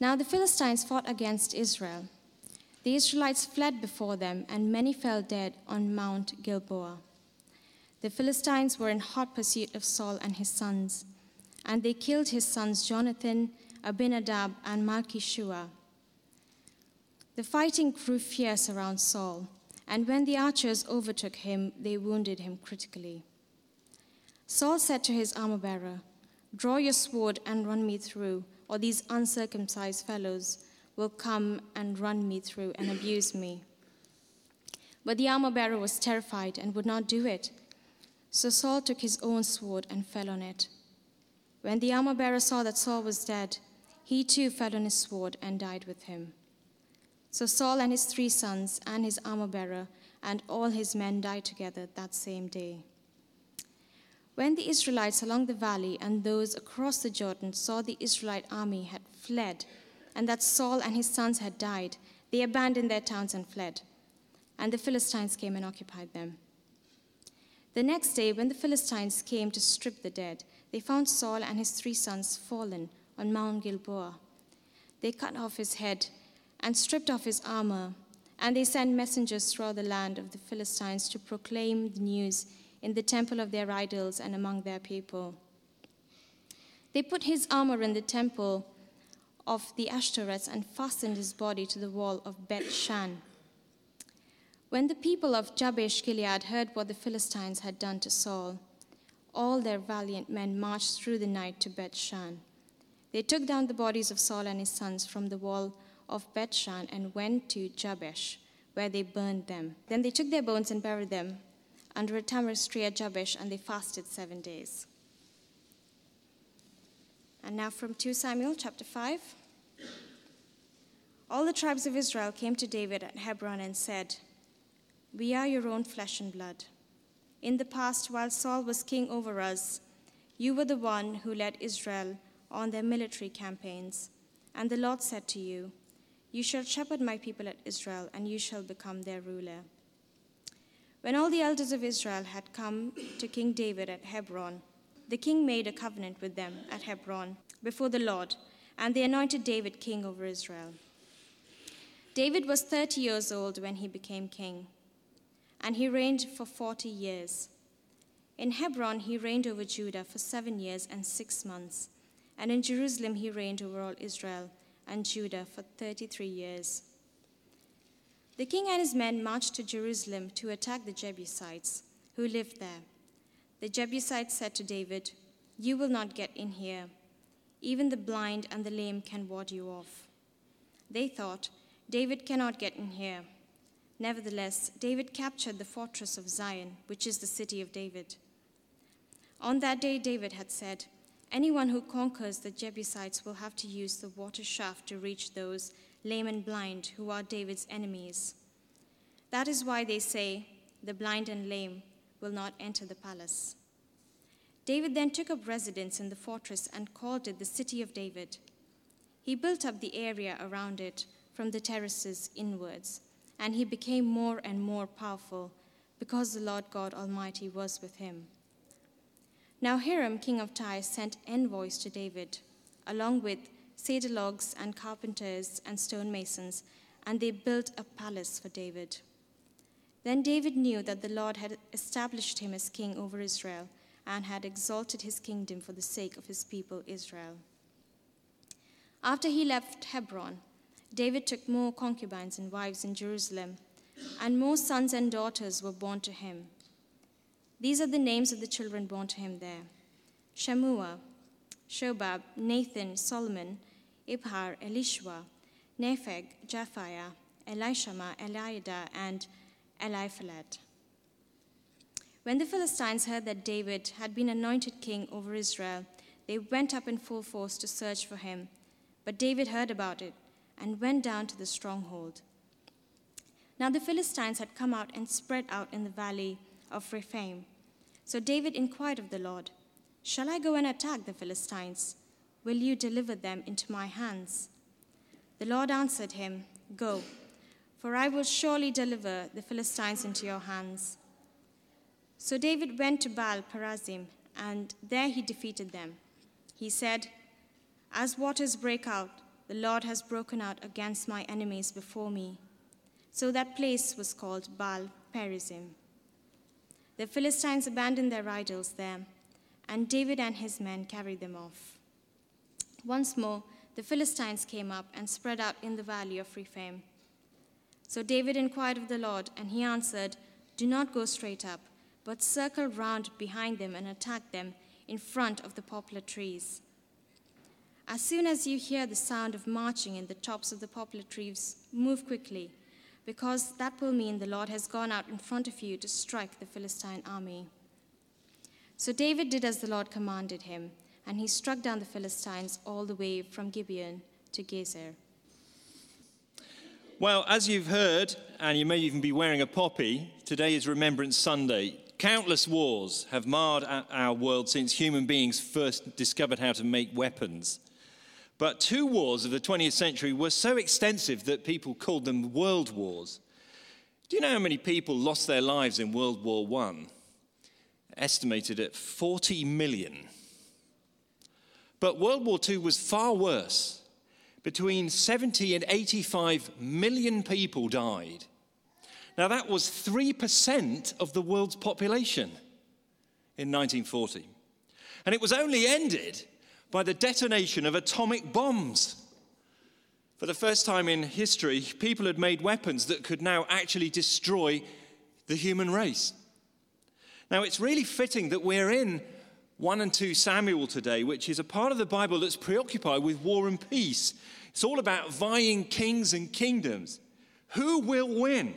Now the Philistines fought against Israel. The Israelites fled before them, and many fell dead on Mount Gilboa. The Philistines were in hot pursuit of Saul and his sons, and they killed his sons Jonathan, Abinadab, and Malchishua. The fighting grew fierce around Saul, and when the archers overtook him, they wounded him critically. Saul said to his armor bearer, Draw your sword and run me through, or these uncircumcised fellows will come and run me through and abuse me. But the armor bearer was terrified and would not do it. So Saul took his own sword and fell on it. When the armor bearer saw that Saul was dead, he too fell on his sword and died with him. So Saul and his three sons and his armor bearer and all his men died together that same day. When the Israelites along the valley and those across the Jordan saw the Israelite army had fled, and that Saul and his sons had died, they abandoned their towns and fled. And the Philistines came and occupied them. The next day, when the Philistines came to strip the dead, they found Saul and his three sons fallen on Mount Gilboa. They cut off his head and stripped off his armor, and they sent messengers throughout the land of the Philistines to proclaim the news in the temple of their idols and among their people. They put his armor in the temple of the Ashtoreths and fastened his body to the wall of Beth Shan. When the people of Jabesh Gilead heard what the Philistines had done to Saul, all their valiant men marched through the night to Beth Shan. They took down the bodies of Saul and his sons from the wall of Beth Shan and went to Jabesh, where they burned them. Then they took their bones and buried them under a tamarisk tree at Jabesh, and they fasted seven days. And now from 2 Samuel chapter 5. All the tribes of Israel came to David at Hebron and said, We are your own flesh and blood. In the past, while Saul was king over us, you were the one who led Israel on their military campaigns. And the Lord said to you, You shall shepherd my people at Israel, and you shall become their ruler. When all the elders of Israel had come to King David at Hebron, the king made a covenant with them at Hebron before the Lord, and they anointed David king over Israel. David was 30 years old when he became king, and he reigned for 40 years. In Hebron, he reigned over Judah for seven years and six months, and in Jerusalem, he reigned over all Israel and Judah for 33 years. The king and his men marched to Jerusalem to attack the Jebusites who lived there. The Jebusites said to David, You will not get in here. Even the blind and the lame can ward you off. They thought, David cannot get in here. Nevertheless, David captured the fortress of Zion, which is the city of David. On that day, David had said, Anyone who conquers the Jebusites will have to use the water shaft to reach those lame and blind, who are David's enemies. That is why they say, The blind and lame will not enter the palace. David then took up residence in the fortress and called it the City of David. He built up the area around it from the terraces inwards, and he became more and more powerful because the Lord God Almighty was with him. Now Hiram, king of Tyre, sent envoys to David, along with cedar logs and carpenters and stonemasons, and they built a palace for David. Then David knew that the Lord had established him as king over Israel and had exalted his kingdom for the sake of his people Israel. After he left Hebron, David took more concubines and wives in Jerusalem, and more sons and daughters were born to him. These are the names of the children born to him there Shemua, Shobab, Nathan, Solomon, Ibhar, Elishua, Nepheg, Japhiah, Elishama, Eliada, and Eliphalet. When the Philistines heard that David had been anointed king over Israel, they went up in full force to search for him. But David heard about it and went down to the stronghold. Now the Philistines had come out and spread out in the valley of Rephaim. So David inquired of the Lord, Shall I go and attack the Philistines? Will you deliver them into my hands? The Lord answered him, Go, for I will surely deliver the Philistines into your hands. So David went to Baal Perazim, and there he defeated them. He said, As waters break out the Lord has broken out against my enemies before me. So that place was called Baal Perazim. The Philistines abandoned their idols there, and David and his men carried them off. Once more, the Philistines came up and spread out in the valley of Rephaim. So David inquired of the Lord, and he answered, Do not go straight up, but circle round behind them and attack them in front of the poplar trees. As soon as you hear the sound of marching in the tops of the poplar trees, move quickly, because that will mean the Lord has gone out in front of you to strike the Philistine army. So David did as the Lord commanded him, and he struck down the Philistines all the way from Gibeon to Gezer. Well, as you've heard, and you may even be wearing a poppy, today is Remembrance Sunday. Countless wars have marred our world since human beings first discovered how to make weapons. But two wars of the 20th century were so extensive that people called them world wars. Do you know how many people lost their lives in World War I? Estimated at 40 million. But World War II was far worse. Between 70 and 85 million people died. Now, that was 3% of the world's population in 1940. And it was only ended by the detonation of atomic bombs. For the first time in history, people had made weapons that could now actually destroy the human race. Now, it's really fitting that we're in 1 and 2 Samuel today, which is a part of the Bible that's preoccupied with war and peace. It's all about vying kings and kingdoms. Who will win?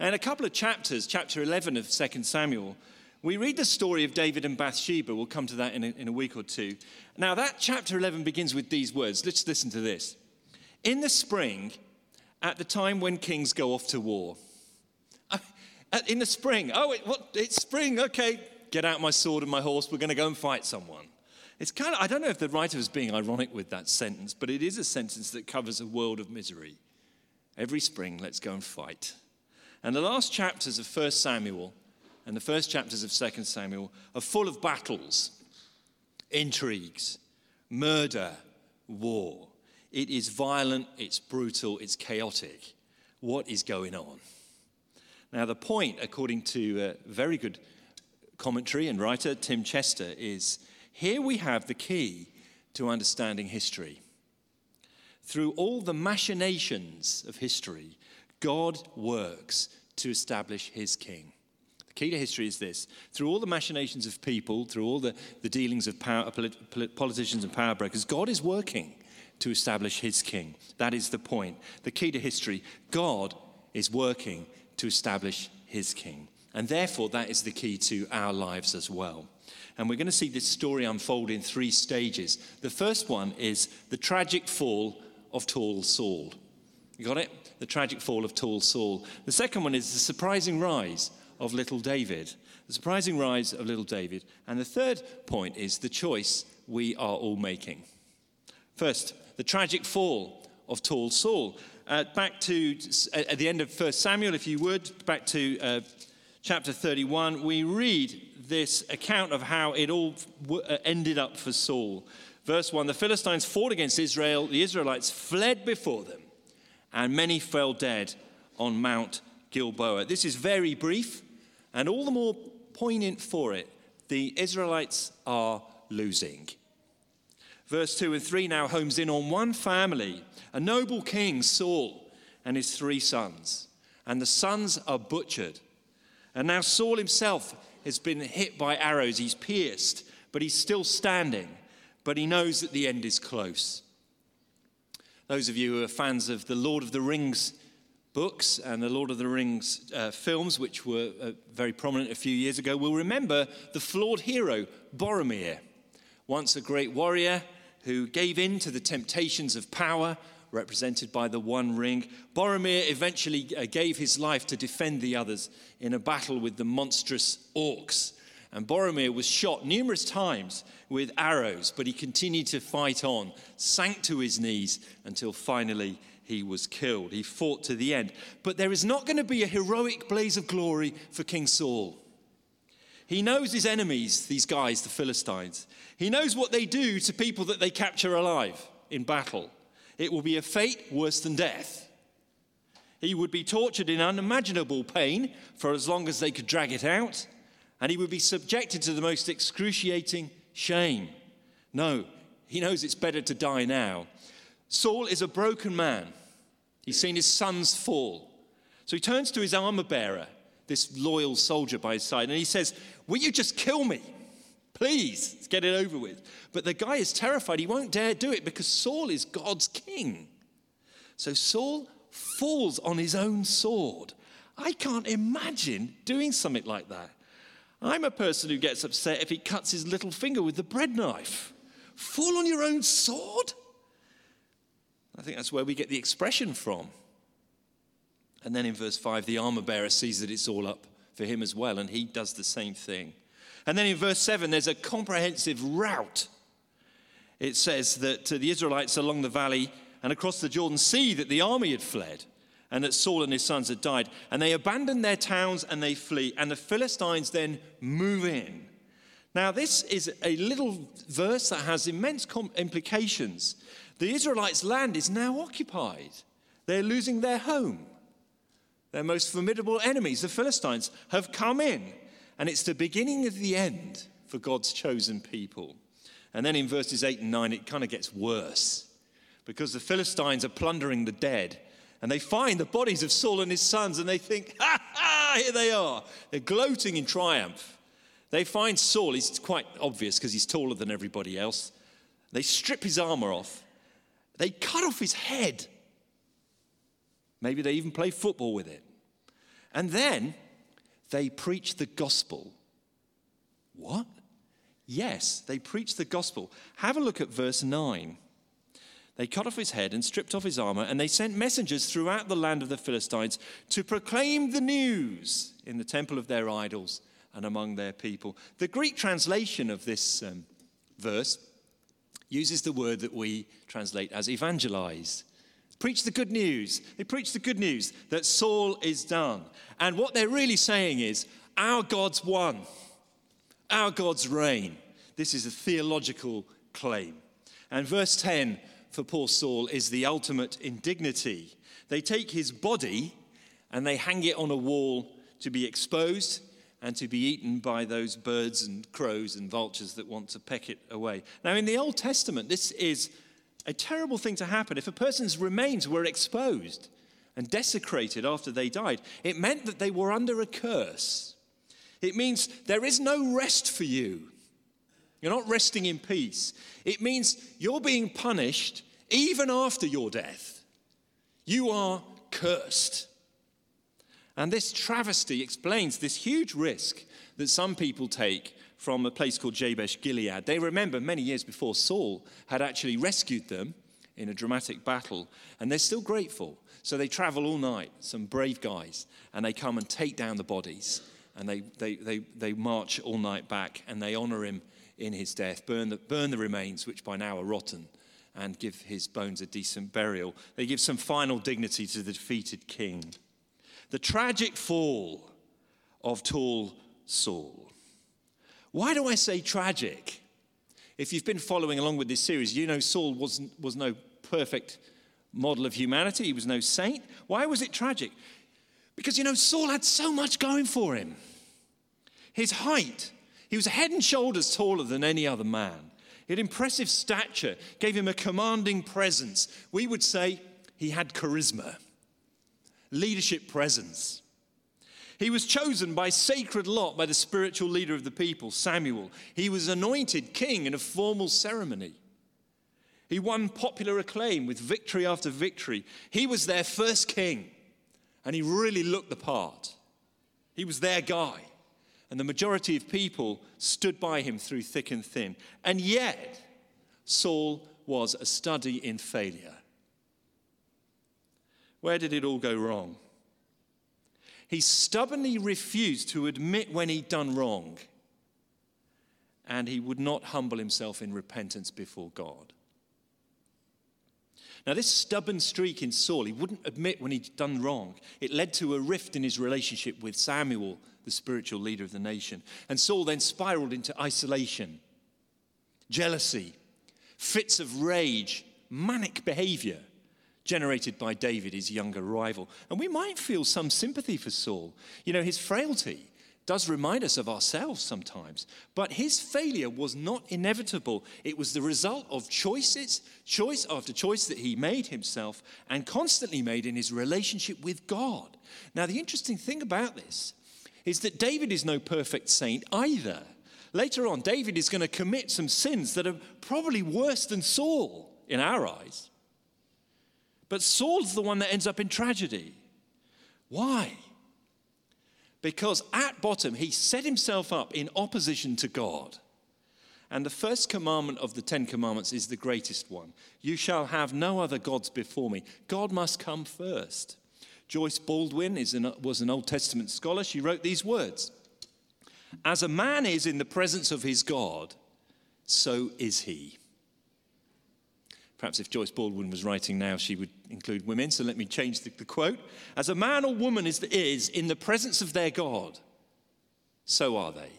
And a couple of chapters, chapter 11 of 2 Samuel, we read the story of David and Bathsheba. We'll come to that in a, in a week or two. Now, that chapter 11 begins with these words. Let's listen to this. In the spring, at the time when kings go off to war, in the spring, oh, it, what, it's spring, okay, get out my sword and my horse, we're going to go and fight someone. It's kind of, I don't know if the writer was being ironic with that sentence, but it is a sentence that covers a world of misery. Every spring, let's go and fight. And the last chapters of 1 Samuel and the first chapters of 2 Samuel are full of battles, intrigues, murder, war. It is violent, it's brutal, it's chaotic. What is going on? Now, the point, according to a very good commentary and writer Tim Chester, is here we have the key to understanding history. Through all the machinations of history, God works to establish his king. The key to history is this through all the machinations of people, through all the, the dealings of power, polit, politicians and power brokers, God is working to establish his king. That is the point. The key to history God is working to establish his king. And therefore, that is the key to our lives as well. And we're going to see this story unfold in three stages. The first one is the tragic fall of tall Saul. You got it? The tragic fall of tall Saul. The second one is the surprising rise of little David. The surprising rise of little David. And the third point is the choice we are all making. First, the tragic fall of tall Saul. Uh, back to at the end of 1 Samuel, if you would, back to uh, chapter 31, we read this account of how it all uh, ended up for Saul. Verse 1 The Philistines fought against Israel, the Israelites fled before them, and many fell dead on Mount Gilboa. This is very brief and all the more poignant for it. The Israelites are losing. Verse 2 and 3 now homes in on one family, a noble king, Saul, and his three sons. And the sons are butchered. And now Saul himself has been hit by arrows. He's pierced, but he's still standing. But he knows that the end is close. Those of you who are fans of the Lord of the Rings books and the Lord of the Rings uh, films, which were uh, very prominent a few years ago, will remember the flawed hero, Boromir, once a great warrior who gave in to the temptations of power, represented by the One Ring. Boromir eventually uh, gave his life to defend the others in a battle with the monstrous orcs. And Boromir was shot numerous times with arrows, but he continued to fight on, sank to his knees until finally he was killed. He fought to the end. But there is not going to be a heroic blaze of glory for King Saul. He knows his enemies, these guys, the Philistines. He knows what they do to people that they capture alive in battle. It will be a fate worse than death. He would be tortured in unimaginable pain for as long as they could drag it out, and he would be subjected to the most excruciating shame. No, he knows it's better to die now. Saul is a broken man. He's seen his sons fall. So he turns to his armor bearer, this loyal soldier by his side, and he says, Will you just kill me? Please, let's get it over with. But the guy is terrified. He won't dare do it because Saul is God's king. So Saul falls on his own sword. I can't imagine doing something like that. I'm a person who gets upset if he cuts his little finger with the bread knife. Fall on your own sword? I think that's where we get the expression from. And then in verse 5, the armor bearer sees that it's all up for him as well, and he does the same thing. And then in verse 7, there's a comprehensive route. It says that uh, the Israelites along the valley and across the Jordan Sea that the army had fled and that Saul and his sons had died. And they abandon their towns and they flee. And the Philistines then move in. Now, this is a little verse that has immense implications. The Israelites' land is now occupied, they're losing their home. Their most formidable enemies, the Philistines, have come in and it's the beginning of the end for God's chosen people. And then in verses 8 and 9, it kind of gets worse because the Philistines are plundering the dead and they find the bodies of Saul and his sons and they think, ha ha, here they are. They're gloating in triumph. They find Saul, he's quite obvious because he's taller than everybody else. They strip his armor off, they cut off his head. Maybe they even play football with it. And then they preach the gospel. What? Yes, they preach the gospel. Have a look at verse 9. They cut off his head and stripped off his armor, and they sent messengers throughout the land of the Philistines to proclaim the news in the temple of their idols and among their people. The Greek translation of this um, verse uses the word that we translate as evangelize. Preach the good news. They preach the good news that Saul is done. And what they're really saying is, our God's won, our God's reign. This is a theological claim. And verse 10 for poor Saul is the ultimate indignity. They take his body and they hang it on a wall to be exposed and to be eaten by those birds and crows and vultures that want to peck it away. Now, in the Old Testament, this is a terrible thing to happen. If a person's remains were exposed and desecrated after they died, it meant that they were under a curse. It means there is no rest for you. You're not resting in peace. It means you're being punished even after your death. You are cursed. And this travesty explains this huge risk that some people take from a place called Jabesh Gilead. They remember many years before Saul had actually rescued them in a dramatic battle, and they're still grateful. So they travel all night, some brave guys, and they come and take down the bodies, and they, they, they, they march all night back, and they honor him in his death, burn the, burn the remains, which by now are rotten, and give his bones a decent burial. They give some final dignity to the defeated king. The tragic fall of tall Saul. Why do I say tragic? If you've been following along with this series, you know Saul was, was no perfect model of humanity, he was no saint. Why was it tragic? Because, you know, Saul had so much going for him. His height, he was head and shoulders taller than any other man. He had impressive stature, gave him a commanding presence. We would say he had charisma, leadership presence. He was chosen by sacred lot by the spiritual leader of the people, Samuel. He was anointed king in a formal ceremony. He won popular acclaim with victory after victory. He was their first king, and he really looked the part. He was their guy, and the majority of people stood by him through thick and thin. And yet, Saul was a study in failure. Where did it all go wrong? He stubbornly refused to admit when he'd done wrong, and he would not humble himself in repentance before God. Now, this stubborn streak in Saul, he wouldn't admit when he'd done wrong. It led to a rift in his relationship with Samuel, the spiritual leader of the nation. And Saul then spiraled into isolation, jealousy, fits of rage manic behavior generated by David, his younger rival. And we might feel some sympathy for Saul. You know, his frailty does remind us of ourselves sometimes. But his failure was not inevitable. It was the result of choices, choice after choice that he made himself and constantly made in his relationship with God. Now, the interesting thing about this is that David is no perfect saint either. Later on, David is going to commit some sins that are probably worse than Saul in our eyes. But Saul's the one that ends up in tragedy. Why? Because at bottom, he set himself up in opposition to God. And the first commandment of the Ten Commandments is the greatest one You shall have no other gods before me. God must come first. Joyce Baldwin an, was an Old Testament scholar. She wrote these words As a man is in the presence of his God, so is he. Perhaps if Joyce Baldwin was writing now, she would include women, so let me change the, the quote. As a man or woman is, is in the presence of their God, so are they.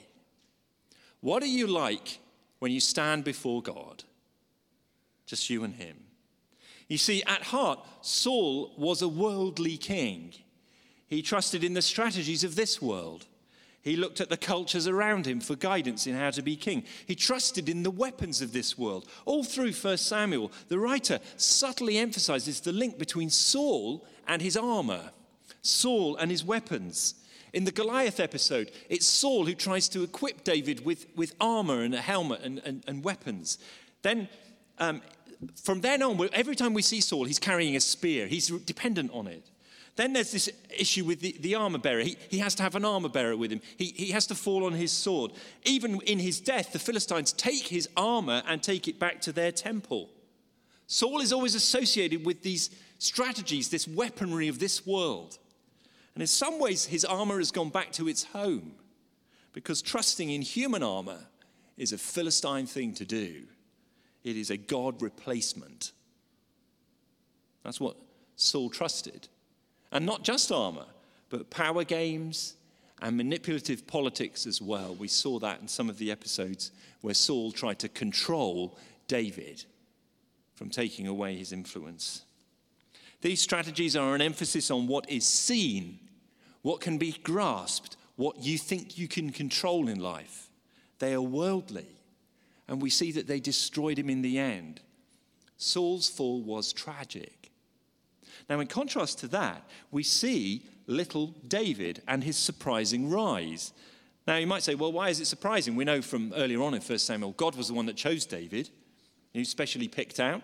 What are you like when you stand before God? Just you and Him. You see, at heart, Saul was a worldly king. He trusted in the strategies of this world. He looked at the cultures around him for guidance in how to be king. He trusted in the weapons of this world. All through 1 Samuel, the writer subtly emphasizes the link between Saul and his armor, Saul and his weapons. In the Goliath episode, it's Saul who tries to equip David with, with armor and a helmet and, and, and weapons. Then, um, from then on, every time we see Saul, he's carrying a spear, he's dependent on it. Then there's this issue with the, the armor bearer. He, he has to have an armor bearer with him. He, he has to fall on his sword. Even in his death, the Philistines take his armor and take it back to their temple. Saul is always associated with these strategies, this weaponry of this world. And in some ways, his armor has gone back to its home because trusting in human armor is a Philistine thing to do. It is a God replacement. That's what Saul trusted. And not just armor, but power games and manipulative politics as well. We saw that in some of the episodes where Saul tried to control David from taking away his influence. These strategies are an emphasis on what is seen, what can be grasped, what you think you can control in life. They are worldly, and we see that they destroyed him in the end. Saul's fall was tragic. Now, in contrast to that, we see little David and his surprising rise. Now, you might say, well, why is it surprising? We know from earlier on in 1 Samuel, God was the one that chose David, he was specially picked out.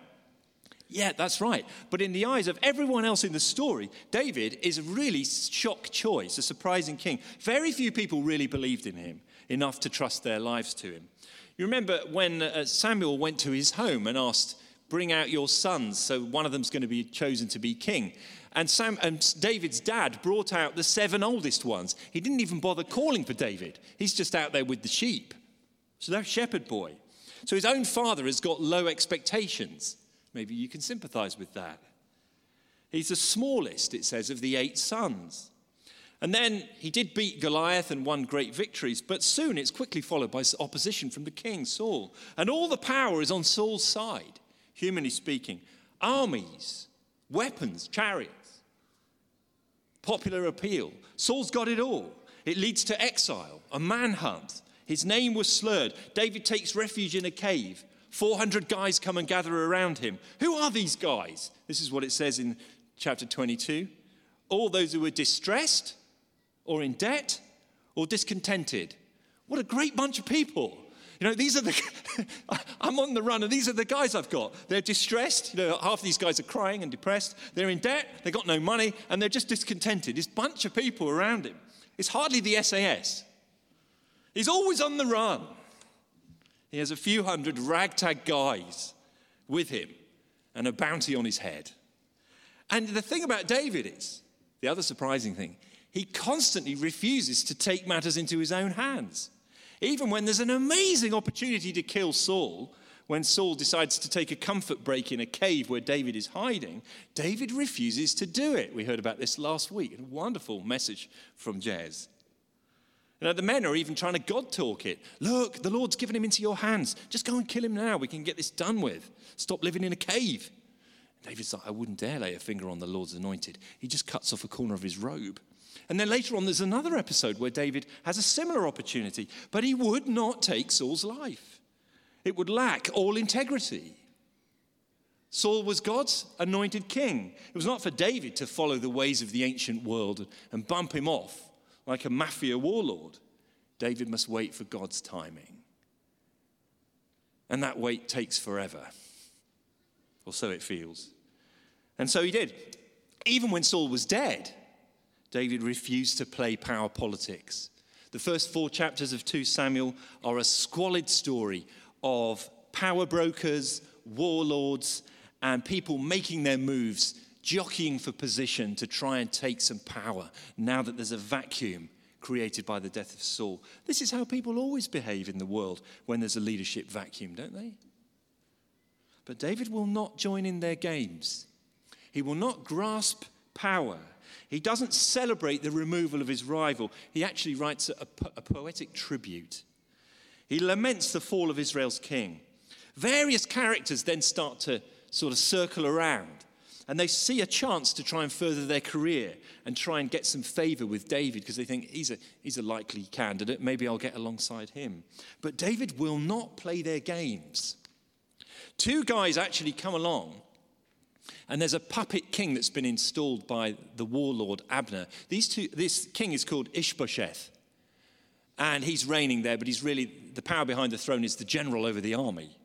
Yeah, that's right. But in the eyes of everyone else in the story, David is a really shock choice, a surprising king. Very few people really believed in him enough to trust their lives to him. You remember when uh, Samuel went to his home and asked Bring out your sons, so one of them's going to be chosen to be king. And, Sam, and David's dad brought out the seven oldest ones. He didn't even bother calling for David, he's just out there with the sheep. So that shepherd boy. So his own father has got low expectations. Maybe you can sympathize with that. He's the smallest, it says, of the eight sons. And then he did beat Goliath and won great victories, but soon it's quickly followed by opposition from the king, Saul. And all the power is on Saul's side humanly speaking, armies, weapons, chariots, popular appeal. Saul's got it all. It leads to exile, a manhunt. His name was slurred. David takes refuge in a cave. 400 guys come and gather around him. Who are these guys? This is what it says in chapter 22. All those who were distressed or in debt or discontented. What a great bunch of people. You know, these are the, I'm on the run and these are the guys I've got. They're distressed. You know, half these guys are crying and depressed. They're in debt. They've got no money and they're just discontented. This bunch of people around him. It's hardly the SAS. He's always on the run. He has a few hundred ragtag guys with him and a bounty on his head. And the thing about David is, the other surprising thing, he constantly refuses to take matters into his own hands. Even when there's an amazing opportunity to kill Saul, when Saul decides to take a comfort break in a cave where David is hiding, David refuses to do it. We heard about this last week. A wonderful message from Jez. You know, the men are even trying to God talk it. Look, the Lord's given him into your hands. Just go and kill him now. We can get this done with. Stop living in a cave. David's like, I wouldn't dare lay a finger on the Lord's anointed. He just cuts off a corner of his robe. And then later on, there's another episode where David has a similar opportunity, but he would not take Saul's life. It would lack all integrity. Saul was God's anointed king. It was not for David to follow the ways of the ancient world and bump him off like a mafia warlord. David must wait for God's timing. And that wait takes forever, or so it feels. And so he did. Even when Saul was dead, David refused to play power politics. The first four chapters of 2 Samuel are a squalid story of power brokers, warlords, and people making their moves, jockeying for position to try and take some power now that there's a vacuum created by the death of Saul. This is how people always behave in the world when there's a leadership vacuum, don't they? But David will not join in their games. He will not grasp power he doesn't celebrate the removal of his rival, he actually writes a, a poetic tribute. He laments the fall of Israel's king. Various characters then start to sort of circle around and they see a chance to try and further their career and try and get some favor with David because they think he's a, he's a likely candidate. Maybe I'll get alongside him. But David will not play their games. Two guys actually come along and there's a puppet king that's been installed by the warlord Abner. These two, this king is called Ishbosheth. And he's reigning there, but he's really, the power behind the throne is the general over the army.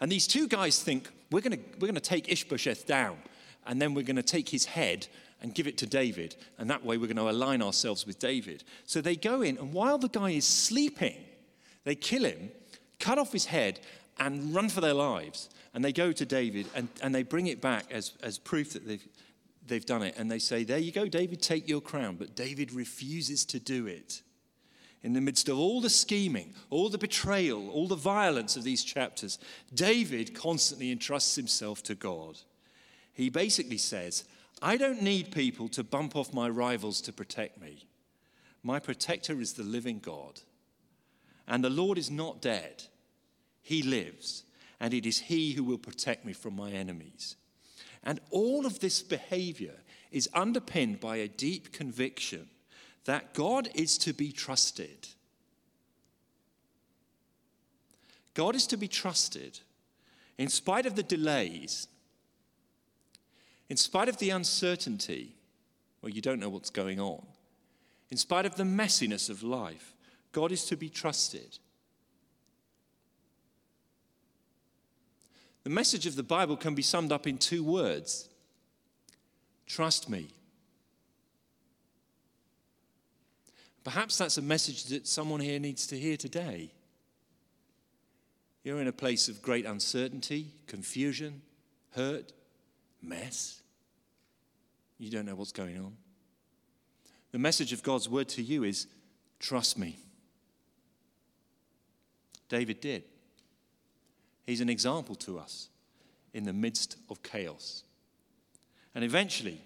And these two guys think, we're going we're going to take Ishbosheth down, and then we're going to take his head and give it to David. And that way we're going to align ourselves with David. So they go in, and while the guy is sleeping, they kill him, cut off his head, and run for their lives. And they go to David and, and they bring it back as, as proof that they've, they've done it. And they say, There you go, David, take your crown. But David refuses to do it. In the midst of all the scheming, all the betrayal, all the violence of these chapters, David constantly entrusts himself to God. He basically says, I don't need people to bump off my rivals to protect me. My protector is the living God. And the Lord is not dead, He lives and it is He who will protect me from my enemies. And all of this behavior is underpinned by a deep conviction that God is to be trusted. God is to be trusted in spite of the delays, in spite of the uncertainty, where you don't know what's going on, in spite of the messiness of life. God is to be trusted. The message of the Bible can be summed up in two words trust me. Perhaps that's a message that someone here needs to hear today. You're in a place of great uncertainty, confusion, hurt, mess. You don't know what's going on. The message of God's word to you is trust me. David did. He's an example to us in the midst of chaos. And eventually,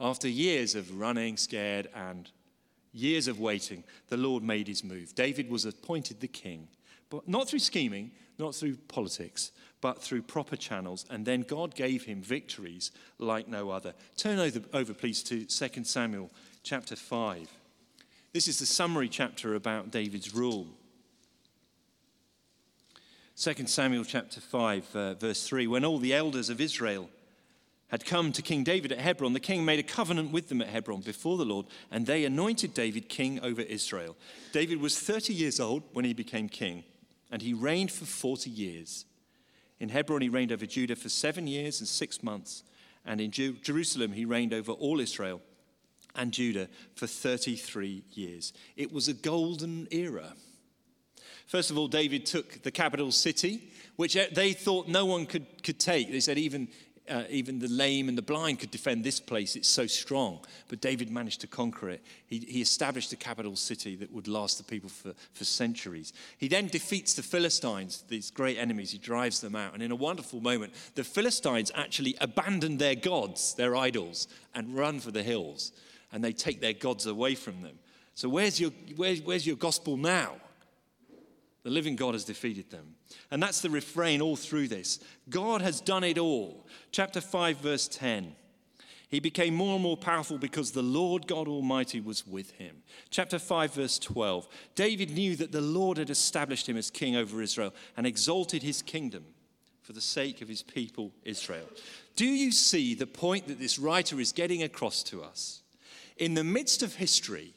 after years of running scared and years of waiting, the Lord made his move. David was appointed the king, but not through scheming, not through politics, but through proper channels. And then God gave him victories like no other. Turn over, over please, to 2 Samuel chapter 5. This is the summary chapter about David's rule. 2 Samuel chapter 5, uh, verse 3 When all the elders of Israel had come to King David at Hebron, the king made a covenant with them at Hebron before the Lord, and they anointed David king over Israel. David was 30 years old when he became king, and he reigned for 40 years. In Hebron, he reigned over Judah for seven years and six months, and in Ju- Jerusalem, he reigned over all Israel and Judah for 33 years. It was a golden era. First of all, David took the capital city, which they thought no one could, could take. They said even, uh, even the lame and the blind could defend this place. It's so strong. But David managed to conquer it. He, he established a capital city that would last the people for, for centuries. He then defeats the Philistines, these great enemies. He drives them out. And in a wonderful moment, the Philistines actually abandon their gods, their idols, and run for the hills. And they take their gods away from them. So, where's your, where, where's your gospel now? The living God has defeated them. And that's the refrain all through this. God has done it all. Chapter 5, verse 10. He became more and more powerful because the Lord God Almighty was with him. Chapter 5, verse 12. David knew that the Lord had established him as king over Israel and exalted his kingdom for the sake of his people Israel. Do you see the point that this writer is getting across to us? In the midst of history,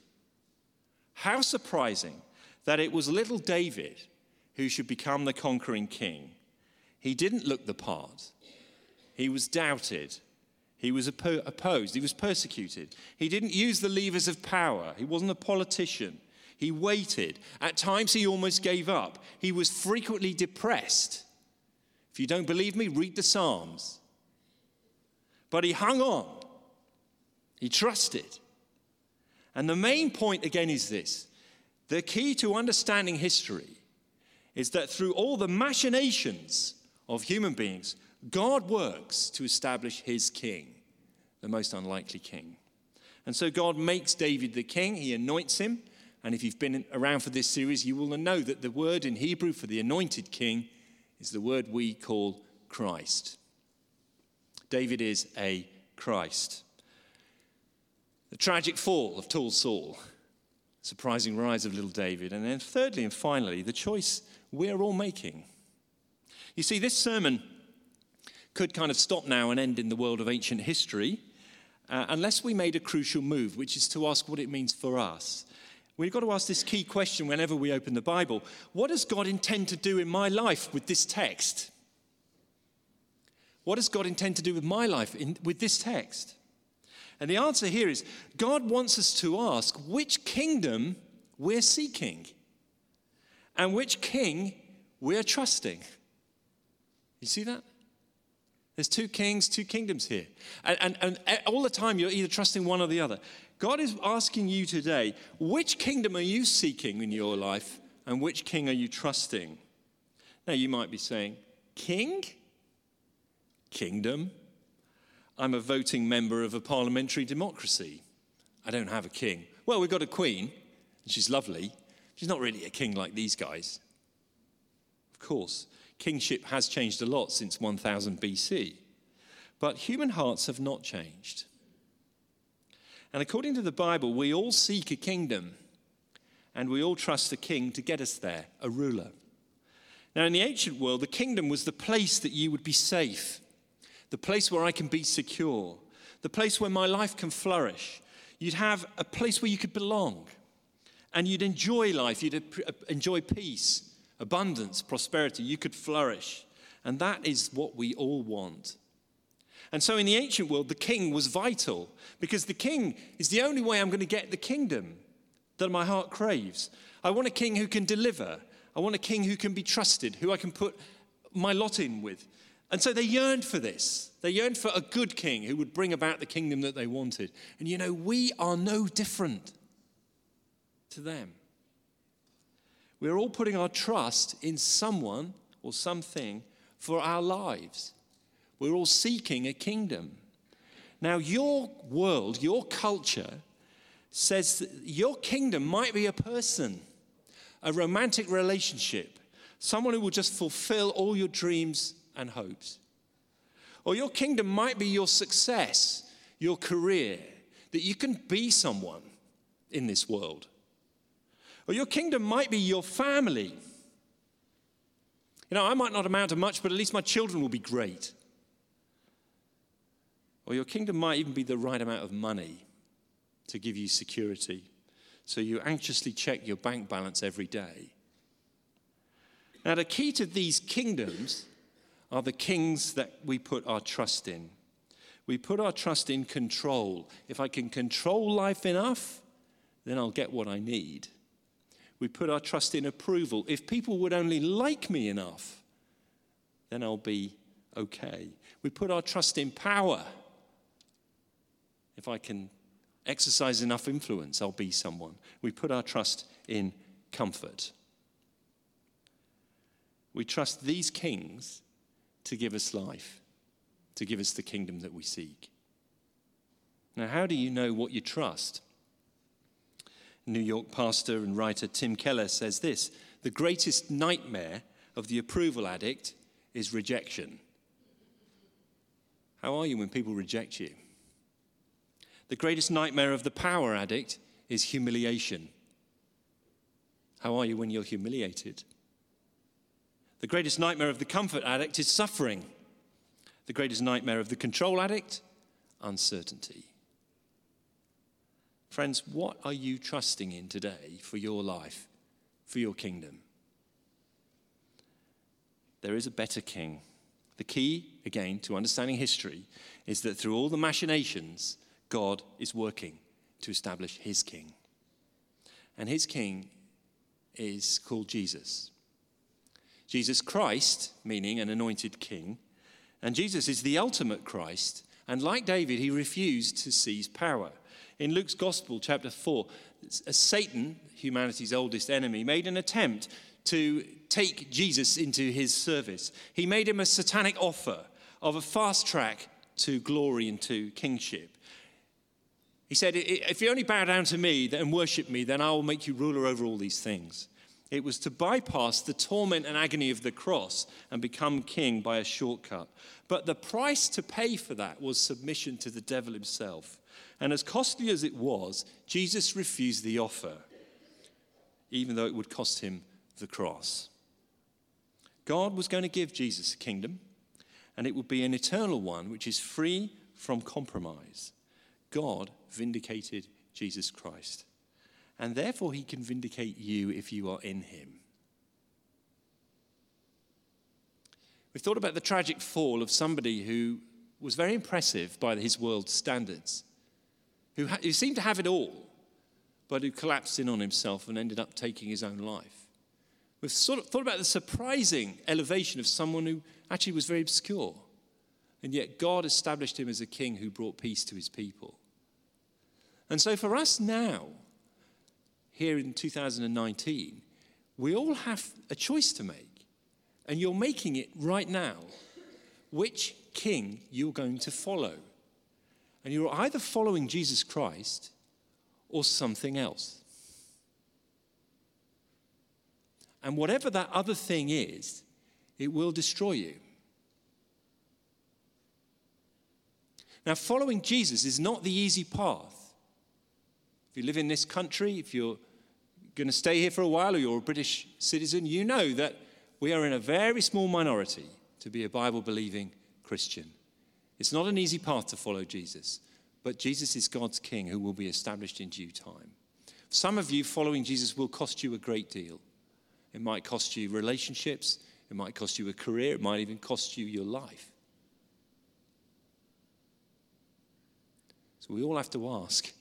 how surprising that it was little David who should become the conquering king. He didn't look the part, he was doubted. He was opposed. He was persecuted. He didn't use the levers of power. He wasn't a politician. He waited. At times, he almost gave up. He was frequently depressed. If you don't believe me, read the Psalms. But he hung on, he trusted. And the main point again is this the key to understanding history is that through all the machinations of human beings, God works to establish his king, the most unlikely king. And so God makes David the king, he anoints him. And if you've been around for this series, you will know that the word in Hebrew for the anointed king is the word we call Christ. David is a Christ. The tragic fall of tall Saul surprising rise of little David. And then, thirdly and finally, the choice we're all making. You see, this sermon could kind of stop now and end in the world of ancient history uh, unless we made a crucial move, which is to ask what it means for us. We've got to ask this key question whenever we open the Bible What does God intend to do in my life with this text? What does God intend to do with my life in, with this text? And the answer here is God wants us to ask which kingdom we're seeking and which king we're trusting. You see that? There's two kings, two kingdoms here. And, and, and all the time you're either trusting one or the other. God is asking you today which kingdom are you seeking in your life and which king are you trusting? Now you might be saying, King? Kingdom? I'm a voting member of a parliamentary democracy. I don't have a king. Well, we've got a queen, and she's lovely. She's not really a king like these guys. Of course, kingship has changed a lot since 1000 BC, but human hearts have not changed. And according to the Bible, we all seek a kingdom, and we all trust a king to get us there, a ruler. Now, in the ancient world, the kingdom was the place that you would be safe the place where I can be secure, the place where my life can flourish. You'd have a place where you could belong and you'd enjoy life, you'd enjoy peace, abundance, prosperity. You could flourish. And that is what we all want. And so in the ancient world, the king was vital because the king is the only way I'm going to get the kingdom that my heart craves. I want a king who can deliver. I want a king who can be trusted, who I can put my lot in with. And so they yearned for this. They yearned for a good king who would bring about the kingdom that they wanted. And you know, we are no different to them. We're all putting our trust in someone or something for our lives. We're all seeking a kingdom. Now, your world, your culture says that your kingdom might be a person, a romantic relationship, someone who will just fulfill all your dreams and hopes. Or your kingdom might be your success, your career, that you can be someone in this world. Or your kingdom might be your family. You know, I might not amount to much, but at least my children will be great. Or your kingdom might even be the right amount of money to give you security. So you anxiously check your bank balance every day. Now, the key to these kingdoms are the kings that we put our trust in. We put our trust in control. If I can control life enough, then I'll get what I need. We put our trust in approval. If people would only like me enough, then I'll be okay. We put our trust in power. If I can exercise enough influence, I'll be someone. We put our trust in comfort. We trust these kings to give us life, to give us the kingdom that we seek. Now, how do you know what you trust? New York pastor and writer Tim Keller says this The greatest nightmare of the approval addict is rejection. How are you when people reject you? The greatest nightmare of the power addict is humiliation. How are you when you're humiliated? The greatest nightmare of the comfort addict is suffering. The greatest nightmare of the control addict, uncertainty. Friends, what are you trusting in today for your life, for your kingdom? There is a better king. The key, again, to understanding history is that through all the machinations, God is working to establish his king. And his king is called Jesus. Jesus Christ, meaning an anointed king, and Jesus is the ultimate Christ. And like David, he refused to seize power. In Luke's Gospel, chapter 4, Satan, humanity's oldest enemy, made an attempt to take Jesus into his service. He made him a satanic offer of a fast track to glory and to kingship. He said, If you only bow down to me and worship me, then I will make you ruler over all these things. It was to bypass the torment and agony of the cross and become king by a shortcut. But the price to pay for that was submission to the devil himself. And as costly as it was, Jesus refused the offer, even though it would cost him the cross. God was going to give Jesus a kingdom, and it would be an eternal one which is free from compromise. God vindicated Jesus Christ, and therefore he can vindicate you if you are in him. We've thought about the tragic fall of somebody who was very impressive by his world standards, who, ha- who seemed to have it all, but who collapsed in on himself and ended up taking his own life. We've sort of thought about the surprising elevation of someone who actually was very obscure. And yet God established him as a king who brought peace to his people. And so for us now, here in 2019, we all have a choice to make. And you're making it right now. Which king you're going to follow. And you're either following Jesus Christ or something else. And whatever that other thing is, it will destroy you. Now, following Jesus is not the easy path. If you live in this country, if you're going to stay here for a while or you're a British citizen, you know that we are in a very small minority to be a Bible believing Christian. It's not an easy path to follow Jesus, but Jesus is God's King who will be established in due time. Some of you following Jesus will cost you a great deal. It might cost you relationships, it might cost you a career, it might even cost you your life. So we all have to ask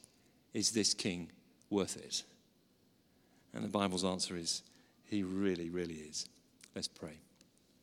is this king worth it? And the Bible's answer is he really, really is. Let's pray.